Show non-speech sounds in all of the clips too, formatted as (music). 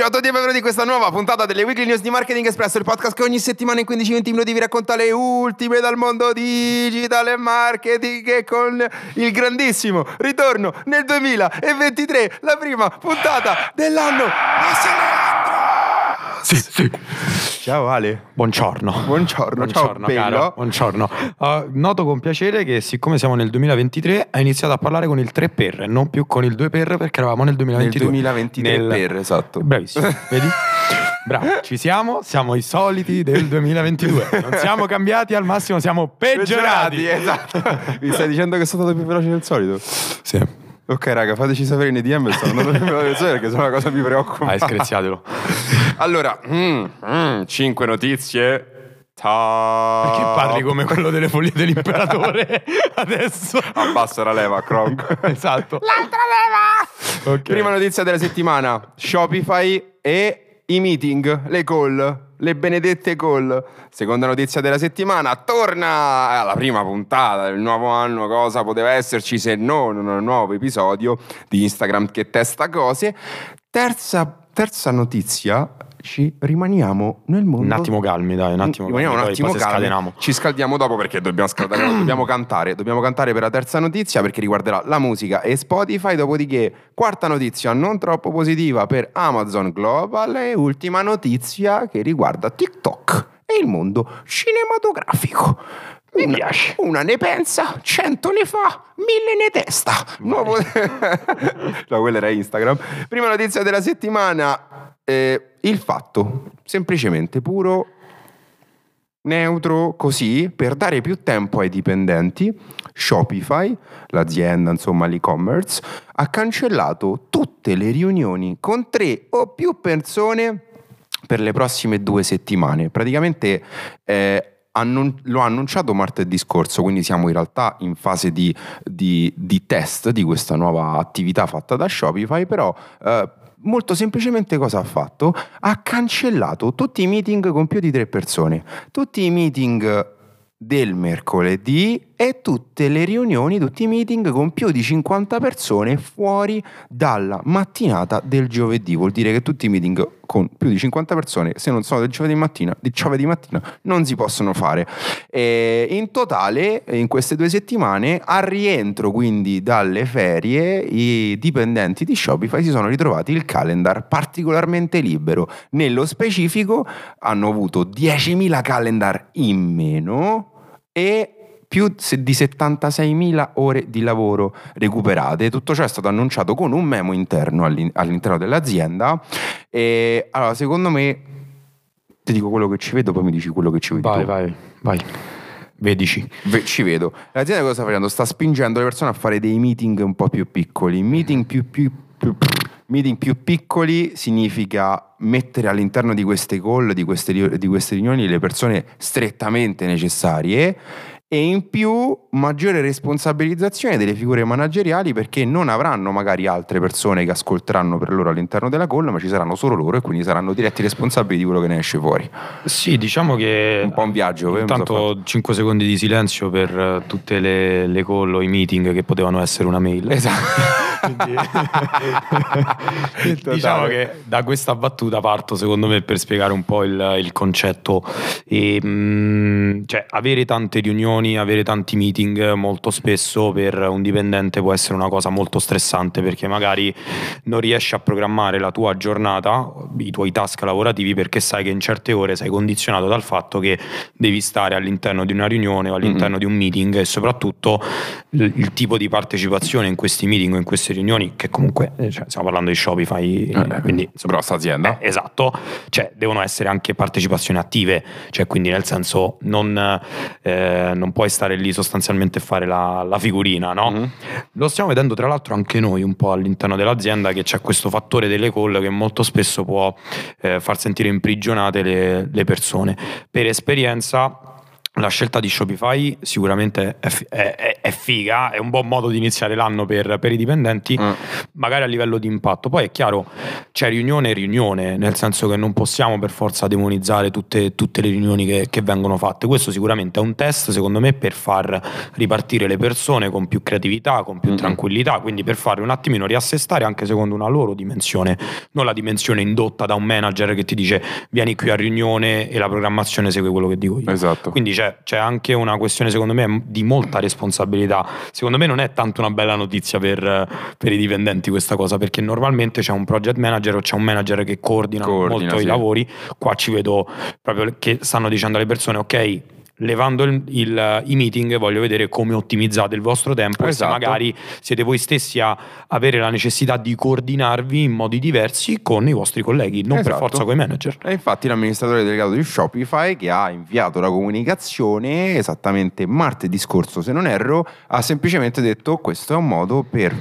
Ciao a tutti e benvenuti in questa nuova puntata delle Weekly News di Marketing Espresso, il podcast che ogni settimana in 15-20 minuti vi racconta le ultime dal mondo digital e marketing e con il grandissimo ritorno nel 2023, la prima puntata dell'anno. Sì, sì. Ciao Ale. Buongiorno. Buongiorno, ciao Buongiorno, bello. caro. Buongiorno. Uh, noto con piacere che siccome siamo nel 2023 hai iniziato a parlare con il 3 per e non più con il 2 per perché eravamo nel Nel 2022. 2023 Nel- per, esatto. Bravissimo, vedi? Bravo, ci siamo, siamo i soliti del 2022. Non siamo cambiati, al massimo siamo peggiorati. esatto. (laughs) Mi stai dicendo che sono stato più veloce del solito? Sì, Ok, raga, fateci sapere nei DM. Veloce del solito perché sennò la cosa mi preoccupa. hai screziatelo. Allora, 5 notizie. Ta- Perché parli come quello delle foglie dell'imperatore (laughs) adesso? Abbassa la leva, Kronk. (laughs) esatto. L'altra leva! Ok. Prima notizia della settimana: Shopify e i meeting, le call, le benedette call. Seconda notizia della settimana: torna alla prima puntata del nuovo anno. Cosa poteva esserci se non un nuovo episodio di Instagram che testa cose? Terza, terza notizia. Ci rimaniamo nel mondo. Un attimo calmi, dai, un attimo Rimaniamo calmi, un attimo calmi. Ci scaldiamo dopo perché dobbiamo scaldare, (clears throat) dobbiamo cantare. Dobbiamo cantare per la terza notizia perché riguarderà la musica e Spotify. Dopodiché, quarta notizia non troppo positiva per Amazon Global e ultima notizia che riguarda TikTok e il mondo cinematografico. Mi piace. Una ne pensa, cento ne fa, mille ne testa. Nuovo... (laughs) no, quello era Instagram. Prima notizia della settimana. Eh, il fatto, semplicemente puro, neutro così per dare più tempo ai dipendenti, Shopify, l'azienda insomma l'e-commerce, ha cancellato tutte le riunioni con tre o più persone per le prossime due settimane. Praticamente eh, annun- l'ho annunciato martedì scorso, quindi siamo in realtà in fase di, di- di test di questa nuova attività fatta da Shopify, però eh, molto semplicemente cosa ha fatto? Ha cancellato tutti i meeting con più di tre persone, tutti i meeting del mercoledì e tutte le riunioni, tutti i meeting con più di 50 persone fuori dalla mattinata del giovedì. Vuol dire che tutti i meeting con più di 50 persone, se non sono del giovedì mattina, di giovedì mattina, non si possono fare. E in totale, in queste due settimane, al rientro quindi dalle ferie, i dipendenti di Shopify si sono ritrovati il calendar particolarmente libero. Nello specifico hanno avuto 10.000 calendar in meno e più di 76.000 ore di lavoro recuperate. Tutto ciò è stato annunciato con un memo interno all'in- all'interno dell'azienda. E allora, secondo me, ti dico quello che ci vedo, poi mi dici quello che ci vedi. Vai, vai, vai. Vedici. Ve- ci vedo. L'azienda cosa sta facendo? Sta spingendo le persone a fare dei meeting un po' più piccoli. Meeting più, più- più- meeting più piccoli significa mettere all'interno di queste call, di queste, di queste riunioni, le persone strettamente necessarie e in più maggiore responsabilizzazione delle figure manageriali perché non avranno magari altre persone che ascolteranno per loro all'interno della call, ma ci saranno solo loro e quindi saranno diretti responsabili di quello che ne esce fuori. Sì, diciamo che... Un po' un viaggio. eh, Intanto 5 secondi di silenzio per eh, tutte le, le call o i meeting che potevano essere una mail. Esatto. (laughs) Quindi- (laughs) diciamo che da questa battuta parto secondo me per spiegare un po' il, il concetto. E, mm, cioè avere tante riunioni avere tanti meeting molto spesso per un dipendente può essere una cosa molto stressante perché magari non riesci a programmare la tua giornata i tuoi task lavorativi perché sai che in certe ore sei condizionato dal fatto che devi stare all'interno di una riunione o all'interno di un meeting e soprattutto il, il tipo di partecipazione in questi meeting o in queste riunioni che comunque eh, cioè, stiamo parlando di Shopify Eh, quindi grossa azienda. eh, esatto, cioè devono essere anche partecipazioni attive, cioè quindi nel senso non, eh, non puoi stare lì sostanzialmente e fare la, la figurina, no? Mhm. Lo stiamo vedendo tra l'altro anche noi un po' all'interno dell'azienda che c'è questo fattore delle call che molto spesso può eh, far sentire imprigionate le, le persone. Per esperienza la scelta di Shopify sicuramente è, è, è, figa, è un buon modo di iniziare l'anno per, per i dipendenti, mm. magari a livello di impatto. Poi è chiaro, c'è riunione e riunione, nel senso che non possiamo per forza demonizzare tutte, tutte le riunioni che, che, vengono fatte. Questo sicuramente è un test, secondo me, per far ripartire le persone con più creatività, con più mm. tranquillità, quindi per fare un attimino riassestare anche secondo una loro dimensione, non la dimensione indotta da un manager che ti dice vieni qui a riunione e la programmazione segue quello che dico io. Esatto. Quindi c'è, c'è, anche una questione, secondo me, di molta responsabilità. Secondo me non è tanto una bella notizia per, per i dipendenti questa cosa, perché normalmente c'è un project manager o c'è un manager che coordina, coordina molto sì. i lavori. Qua ci vedo proprio che stanno dicendo alle persone, ok levando il, il, i meeting voglio vedere come ottimizzate il vostro tempo esatto. e se magari siete voi stessi a avere la necessità di coordinarvi in modi diversi con i vostri colleghi, non esatto. per forza con i manager. E infatti l'amministratore delegato di Shopify che ha inviato la comunicazione esattamente martedì scorso, se non erro, ha semplicemente detto questo è un modo per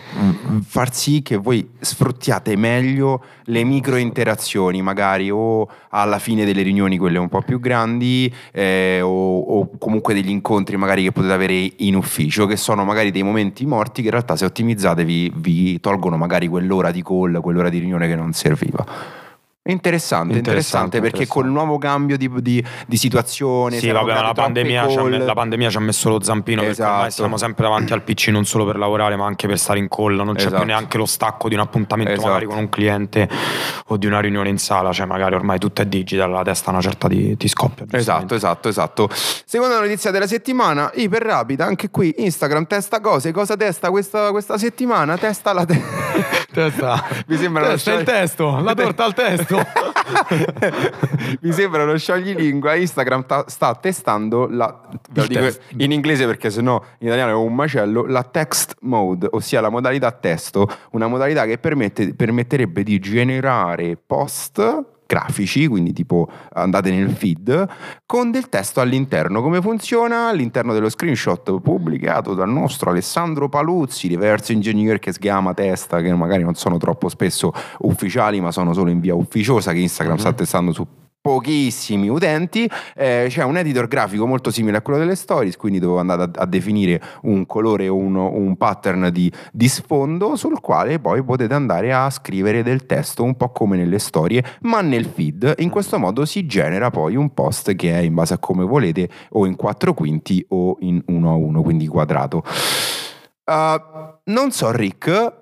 far sì che voi sfruttiate meglio le micro interazioni, magari o alla fine delle riunioni quelle un po' più grandi eh, o o comunque degli incontri magari che potete avere in ufficio, che sono magari dei momenti morti che in realtà se ottimizzate vi, vi tolgono magari quell'ora di call, quell'ora di riunione che non serviva. Interessante, interessante, interessante, perché col nuovo cambio di, di, di situazione. Sì, vabbè, la pandemia, la pandemia, ci ha messo lo zampino esatto. perché ormai siamo sempre davanti al PC non solo per lavorare ma anche per stare in call. Non c'è esatto. più neanche lo stacco di un appuntamento esatto. magari con un cliente o di una riunione in sala, cioè magari ormai tutto è digital, la testa una certa ti, ti scoppia. Esatto, esatto, esatto. Seconda notizia della settimana, iper rapida, anche qui Instagram testa cose, cosa testa questa, questa settimana? Testa la te- (laughs) testa. (laughs) Mi sembra testa il testo, la torta al testo. (laughs) Mi sembra uno scioglilingua. Instagram ta- sta testando la. Dico in inglese perché sennò in italiano è un macello. La text mode, ossia la modalità testo, una modalità che permette, permetterebbe di generare post grafici, quindi tipo andate nel feed, con del testo all'interno. Come funziona? All'interno dello screenshot pubblicato dal nostro Alessandro Paluzzi, diverso ingegnere che si chiama testa, che magari non sono troppo spesso ufficiali, ma sono solo in via ufficiosa, che Instagram mm-hmm. sta testando su pochissimi utenti, eh, c'è un editor grafico molto simile a quello delle stories, quindi devo andare a, a definire un colore o un, un pattern di, di, sfondo sul quale poi potete andare a scrivere del testo, un po' come nelle storie, ma nel feed. In questo modo si genera poi un post che è in base a come volete o in 4 quinti o in 1 a 1, quindi quadrato. Uh, non so Rick,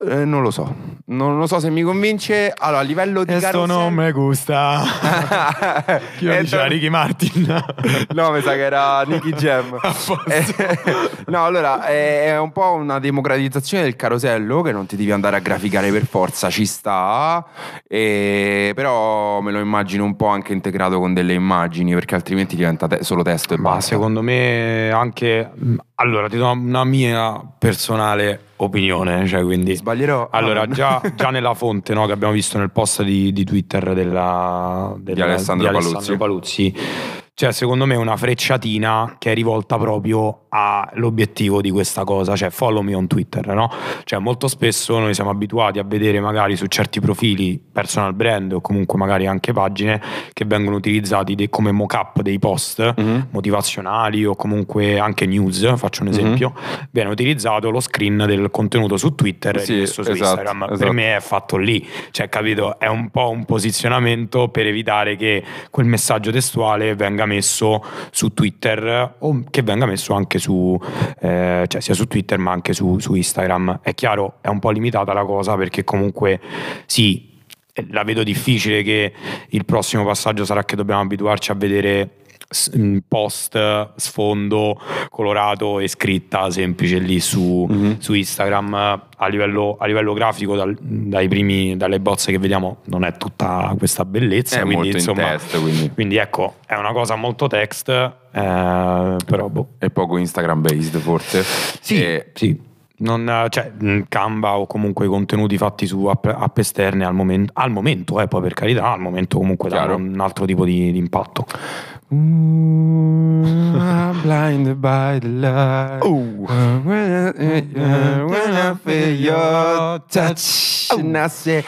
eh, non lo so, non lo so se mi convince. Allora, a livello di Questo carousel... non mi gusta. (laughs) Chi lo diceva Ricky Martin? (laughs) no, mi sa che era Nicky Jam. (laughs) no, allora, è un po' una democratizzazione del carosello che non ti devi andare a graficare per forza, ci sta. E... Però me lo immagino un po' anche integrato con delle immagini, perché altrimenti diventa te- solo testo e Ma basta. secondo me anche... Allora, ti do una mia personale opinione, cioè quindi... Sbaglierò. Allora, già, (laughs) già nella fonte no, che abbiamo visto nel post di, di Twitter della, della, di Alessandro, di Alessandro Paluzzi. Paluzzi cioè, secondo me, una frecciatina che è rivolta proprio all'obiettivo di questa cosa, cioè follow me on Twitter, no? Cioè, molto spesso noi siamo abituati a vedere magari su certi profili personal brand o comunque magari anche pagine che vengono utilizzati de- come mock-up dei post mm-hmm. motivazionali o comunque anche news, faccio un esempio, mm-hmm. viene utilizzato lo screen del contenuto su Twitter sì, e su esatto, Instagram. Esatto. Per me è fatto lì, cioè, capito? È un po' un posizionamento per evitare che quel messaggio testuale venga messo su Twitter o che venga messo anche su, eh, cioè sia su Twitter ma anche su, su Instagram. È chiaro, è un po' limitata la cosa perché comunque sì, la vedo difficile che il prossimo passaggio sarà che dobbiamo abituarci a vedere post, sfondo colorato e scritta semplice lì su, mm-hmm. su Instagram a livello, a livello grafico dal, dai primi, dalle bozze che vediamo non è tutta questa bellezza è quindi, insomma, in test, quindi. quindi ecco è una cosa molto text eh, però boh. è poco Instagram based forse sì, e... sì. Non, cioè, Canva o comunque i contenuti fatti su app, app esterne al momento, al momento eh, poi per carità, al momento comunque danno un altro tipo di, di impatto. Ooh, I'm blinded by the light. Ooh. When, I, when I feel your touch, and I say.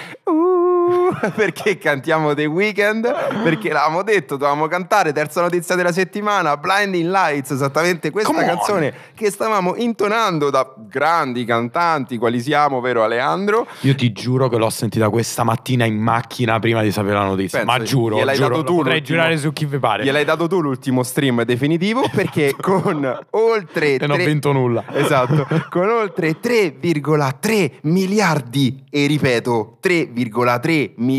(laughs) perché cantiamo The Weeknd, perché l'avevamo detto, dovevamo cantare, terza notizia della settimana, Blinding Lights, esattamente questa Come on. canzone che stavamo intonando da grandi cantanti, quali siamo, vero Aleandro? Io ti giuro che l'ho sentita questa mattina in macchina prima di sapere la notizia. Penso, Ma giuro, gliel'hai giuro, dato tu potrei giurare su chi vi pare. Gliel'hai dato tu l'ultimo stream definitivo perché (laughs) con oltre E non ho vinto nulla. Esatto, con oltre 3,3 miliardi e ripeto 3,3 miliardi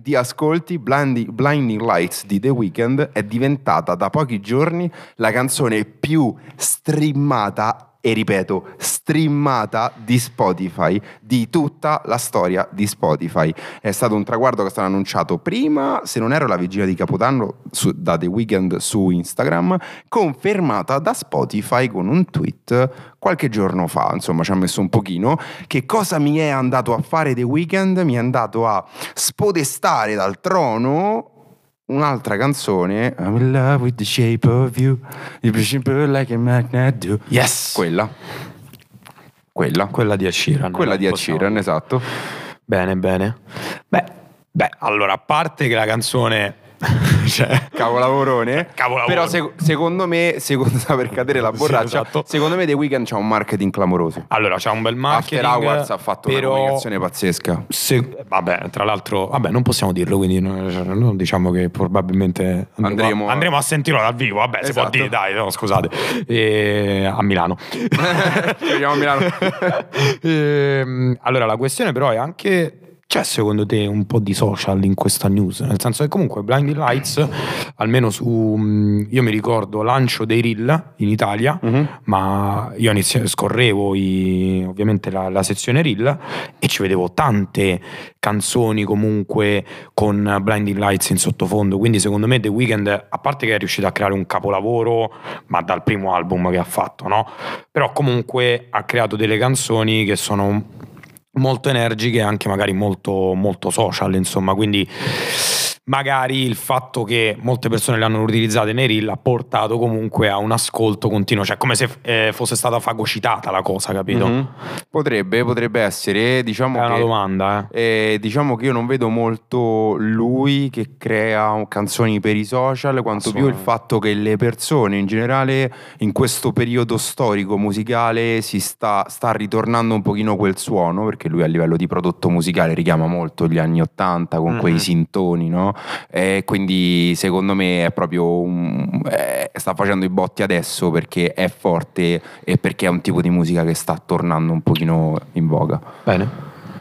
di ascolti Blinding Lights di The Weeknd è diventata da pochi giorni la canzone più streamata e ripeto, streamata di Spotify di tutta la storia di Spotify. È stato un traguardo che è stato annunciato prima, se non ero la vigilia di Capodanno, su- da The Weeknd su Instagram, confermata da Spotify con un tweet qualche giorno fa, insomma ci ha messo un pochino. Che cosa mi è andato a fare The Weeknd? Mi è andato a spodestare dal trono un'altra canzone I'm in love with the shape of you You push and pull like a magnet do Yes! Quella Quella Quella di Ashiran. Quella di Possiamo- Sheeran, esatto Bene, bene. Beh, beh, allora, a parte che la canzone... (laughs) cioè, Cavolavorone Cavolavoro. Però sec- secondo me Secondo (laughs) per cadere la Sì, borraccia esatto. Secondo me The Weeknd c'ha un marketing clamoroso allora, c'è un bel marketing. After Hours ha fatto però... una comunicazione pazzesca Se- vabbè, tra l'altro, vabbè, non possiamo dirlo, quindi no- cioè, non diciamo che probabilmente andremo, Andremo- a, andremo a sentirlo dal vivo. Vabbè, si può Esatto. dire, dai, no, scusate, E- a Milano. (laughs) Vediamo a Milano Ehm, allora, la questione però è anche. C'è secondo te un po' di social in questa news? Nel senso che comunque Blinding Lights, almeno su. mm, Io mi ricordo lancio dei reel in Italia, Mhm. ma io inizi- scorrevo i- ovviamente la, la sezione reel e ci vedevo tante canzoni comunque con Blinding Lights in sottofondo. Quindi secondo me The Weeknd, a parte che è riuscito a creare un capolavoro, ma dal primo album che ha fatto, no? Però comunque ha creato delle canzoni che sono molto energiche e anche magari molto, molto social, insomma, quindi magari il fatto che molte persone le hanno utilizzate nei reel ha portato comunque a un ascolto continuo, cioè come se eh, fosse stata fagocitata la cosa, capito? Mhm. Potrebbe, potrebbe essere Diciamo È una che domanda, eh. Eh, diciamo che io non vedo molto lui che crea canzoni per i social, quanto più il fatto che le persone in generale in questo periodo storico musicale si sta, sta ritornando un pochino quel suono, perché lui a livello di prodotto musicale richiama molto gli anni Ottanta con Mhm. quei sintoni, no? E quindi secondo me è proprio un- eh, sta facendo i botti adesso perché è forte e perché è un tipo di musica che sta tornando un pochino in voga. Bene,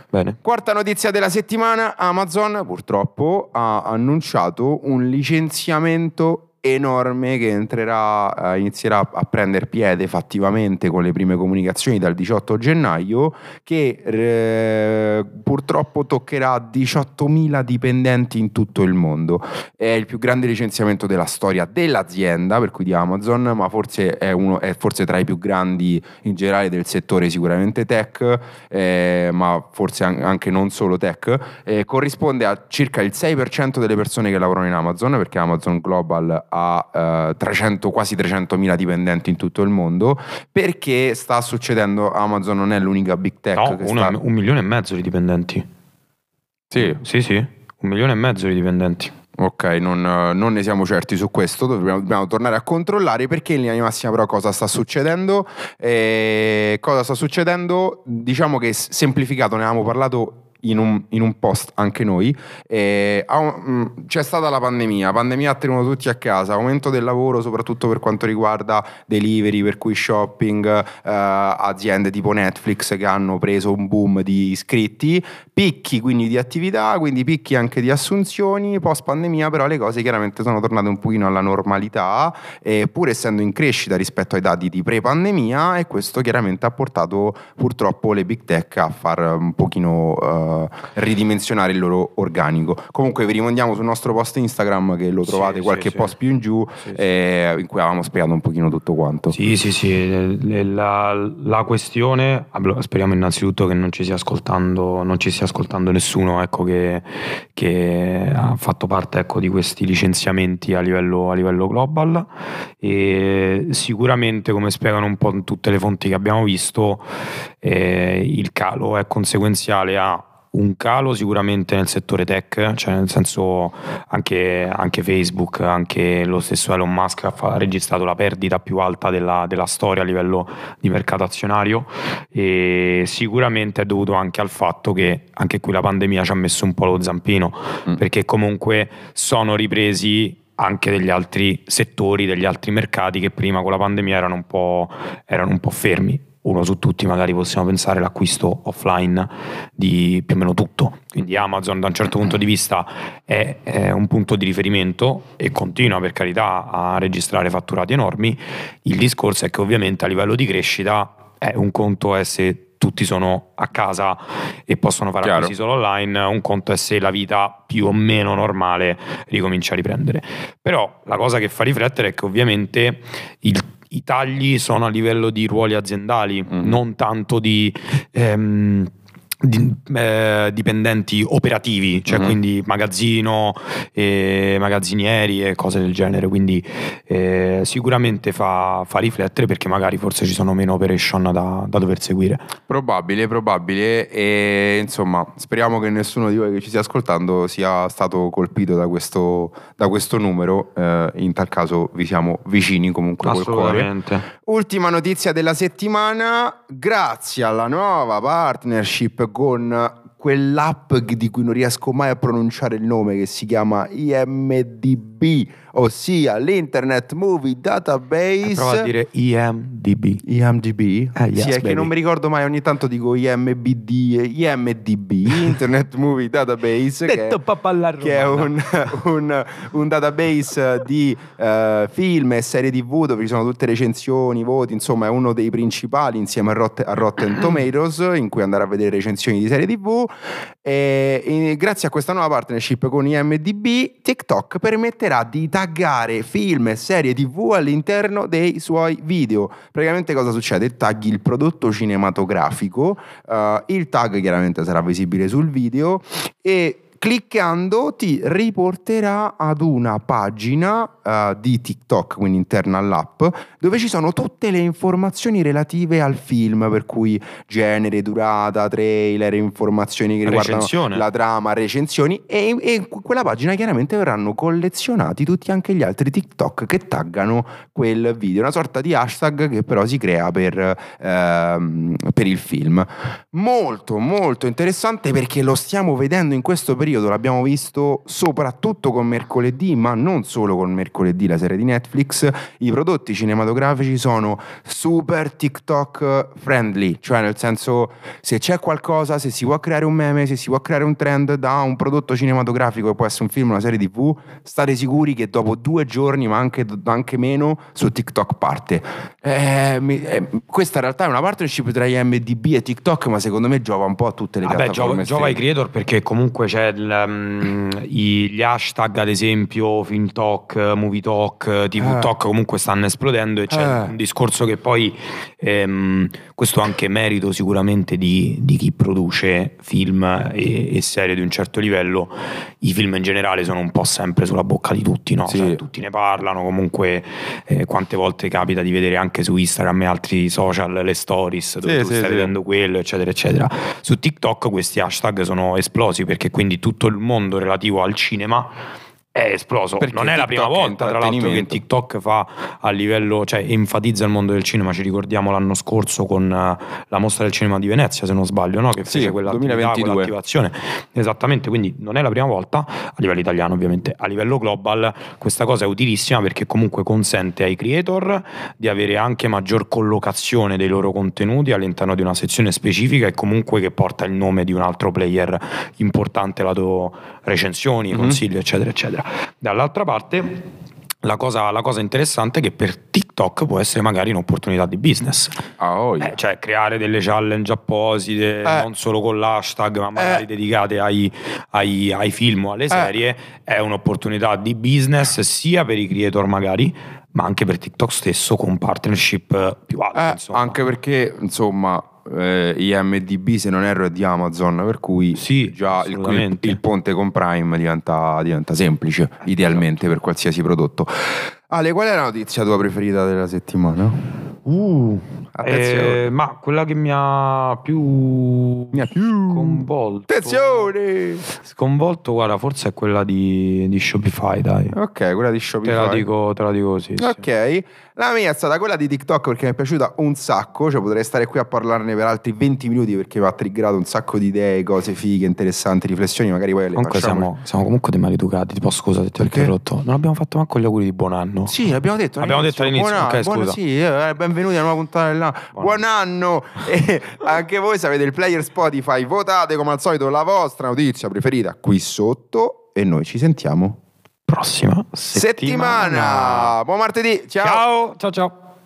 bene. Quarta notizia della settimana, Amazon purtroppo ha annunciato un licenziamento enorme che entrerà, eh, inizierà a prendere piede fattivamente con le prime comunicazioni dal 18 gennaio che eh, purtroppo toccherà 18.000 dipendenti in tutto il mondo. È il più grande licenziamento della storia dell'azienda, per cui di Amazon, ma forse è, uno, è forse tra i più grandi in generale del settore sicuramente tech, eh, ma forse an- anche non solo tech, eh, corrisponde a circa il 6% delle persone che lavorano in Amazon, perché Amazon Global ha eh, 300, quasi 300.000 dipendenti in tutto il mondo, perché sta succedendo, Amazon non è l'unica big tech No, uno- sta... un milione e mezzo di dipendenti. Sì, Sì, sì, un milione e mezzo di dipendenti. Ok, non, non ne siamo certi su questo, dobbiamo, dobbiamo tornare a controllare perché in linea di massima però cosa sta succedendo. Eh, cosa sta succedendo? Diciamo che semplificato, ne avevamo parlato in un, in un post anche noi, eh, c'è stata la pandemia, la pandemia ha tenuto tutti a casa, aumento del lavoro soprattutto per quanto riguarda delivery, per cui shopping, eh, aziende tipo Netflix che hanno preso un boom di iscritti, picchi quindi di attività, quindi picchi anche di assunzioni, post pandemia però le cose chiaramente sono tornate un pochino alla normalità, eh, pur essendo in crescita rispetto ai dati di pre-pandemia e questo chiaramente ha portato purtroppo le big tech a far un pochino eh, ridimensionare il loro organico. Comunque vi rimandiamo sul nostro post Instagram che lo Sì, trovate sì, qualche sì. post più in giù Sì, sì. eh, in cui avevamo spiegato un pochino tutto quanto. Sì, sì, sì. La, la questione, speriamo innanzitutto che non ci sia ascoltando, non ci stia ascoltando nessuno ecco, che, che ha fatto parte ecco, di questi licenziamenti a livello, a livello global. E sicuramente, come spiegano un po' tutte le fonti che abbiamo visto, eh, il calo è conseguenziale a un calo sicuramente nel settore tech, cioè nel senso anche, anche Facebook, anche lo stesso Elon Musk ha registrato la perdita più alta della, della, storia a livello di mercato azionario e sicuramente è dovuto anche al fatto che anche qui la pandemia ci ha messo un po' lo zampino, mm. perché comunque sono ripresi anche degli altri settori, degli altri mercati che prima con la pandemia erano un po', erano un po fermi uno su tutti magari possiamo pensare all'acquisto offline di più o meno tutto. Quindi Amazon da un certo punto di vista è, è, un punto di riferimento e continua per carità a registrare fatturati enormi. Il discorso è che ovviamente a livello di crescita è un conto è se tutti sono a casa e possono fare acquisti solo online, un conto è se la vita più o meno normale ricomincia a riprendere. Però la cosa che fa riflettere è che ovviamente il i tagli sono a livello di ruoli aziendali, mm. non tanto di... Ehm, di, eh, dipendenti operativi, cioè mm-hmm. quindi magazzino, eh, magazzinieri e cose del genere, quindi eh, sicuramente fa, fa, riflettere perché magari forse ci sono meno operation da, da, dover seguire. Probabile, probabile e insomma speriamo che nessuno di voi che ci stia ascoltando sia stato colpito da questo, da questo numero, eh, in tal caso vi siamo vicini comunque col cuore. Ultima notizia della settimana, grazie alla nuova partnership con quell'app di cui non riesco mai a pronunciare il nome che si chiama IMDB ossia l'Internet Movie Database. Prova a dire IMDB. IMDB? Eh, yes, sì, è che non mi ricordo mai, ogni tanto dico IMBD, IMDB, (laughs) Internet Movie Database. Detto alla Che è un, (laughs) un, un database di uh, film e serie tv dove ci sono tutte recensioni, voti, insomma è uno dei principali insieme a, Rot- a Rotten (clears throat) Tomatoes in cui andare a vedere recensioni di serie tv. E, e grazie a questa nuova partnership con IMDB, TikTok permetterà di taggare taggare film e serie tv all'interno dei suoi video. Praticamente cosa succede? Tagli il prodotto cinematografico, uh, il tag chiaramente sarà visibile sul video e cliccando ti riporterà ad una pagina uh, di TikTok, quindi interna all'app, dove ci sono tutte le informazioni relative al film, per cui genere, durata, trailer, informazioni che riguardano la trama, recensioni e, in quella pagina chiaramente verranno collezionati tutti anche gli altri TikTok che taggano quel video, una sorta di hashtag che però si crea per, ehm, per il film. Molto molto interessante perché lo stiamo vedendo in questo periodo periodo l'abbiamo visto soprattutto con mercoledì, ma non solo con mercoledì, la serie di Netflix, i prodotti cinematografici sono super TikTok friendly, cioè nel senso se c'è qualcosa, se si può creare un meme, se si può creare un trend da un prodotto cinematografico che può essere un film, una serie tv, state sicuri che dopo due giorni, ma anche, anche meno, su TikTok parte. Eh, eh, questa in realtà è una partnership tra IMDB e TikTok, ma secondo me giova un po' a tutte le Vabbè, piattaforme. Giova, giova ai creator perché comunque c'è il, um, gli hashtag ad esempio Film Talk, Movie Talk, TV eh. Talk comunque stanno esplodendo e c'è eh. un discorso che poi ehm, questo anche merito sicuramente di, di chi produce film e, e, serie di un certo livello i film in generale sono un po' sempre sulla bocca di tutti no? Sì. Cioè, tutti ne parlano comunque eh, quante volte capita di vedere anche su Instagram e altri social le stories dove sì, tu sì, stai vedendo quello eccetera eccetera su TikTok questi hashtag sono esplosi perché quindi tutto il mondo relativo al cinema è esploso. Perché non è la prima volta, tra l'altro, che TikTok fa a livello, cioè enfatizza il mondo del cinema. Ci ricordiamo l'anno scorso con uh, la mostra del cinema di Venezia, se non sbaglio, no? che fece sì, quella quell'attivazione. Esattamente, quindi non è la prima volta, a livello italiano ovviamente, a livello global questa cosa è utilissima perché comunque consente ai creator di avere anche maggior collocazione dei loro contenuti all'interno di una sezione specifica e comunque che porta il nome di un altro player importante lato recensioni, mm-hmm. consigli, eccetera, eccetera. Dall'altra parte la cosa, la cosa, interessante è che per TikTok può essere magari un'opportunità di business. Ah, oh yeah. eh, cioè creare delle challenge apposite, eh. non solo con l'hashtag, ma magari eh. dedicate ai, ai, ai, film o alle eh. serie, è un'opportunità di business sia per i creator magari, ma anche per TikTok stesso con partnership più alte. Eh, anche perché, insomma eh, IMDB se non erro è di Amazon per cui sì, già il, il, il, ponte con Prime diventa, diventa semplice idealmente esatto. per qualsiasi prodotto Ale qual è la notizia tua preferita della settimana? Uh. Eh, ma quella che mi ha più, Mi ha più sconvolto. Attenzione! Sconvolto, guarda, forse è quella di, di Shopify, dai. Ok, quella di Te Shopify. la dico, te la dico così. sì. Ok, la mia è stata quella di TikTok perché mi è piaciuta un sacco, cioè potrei stare qui a parlarne per altri 20 minuti perché mi ha triggrato un sacco di idee, cose fighe, interessanti, riflessioni, magari poi le Comunque facciamo. siamo, siamo comunque dei maleducati. Tipo, scusa se ti ho interrotto. Non abbiamo fatto manco gli auguri di buon anno. Sì, abbiamo detto Abbiamo detto all'inizio, Buon ok, buon- scusa. sì, eh, benvenuti a una nuova puntata dell'anno. Buon Buon anno! (laughs) e anche voi se avete il player Spotify, votate come al solito la vostra notizia preferita qui sotto e noi ci sentiamo Prossima settimana. Buon martedì, Ciao, ciao, ciao.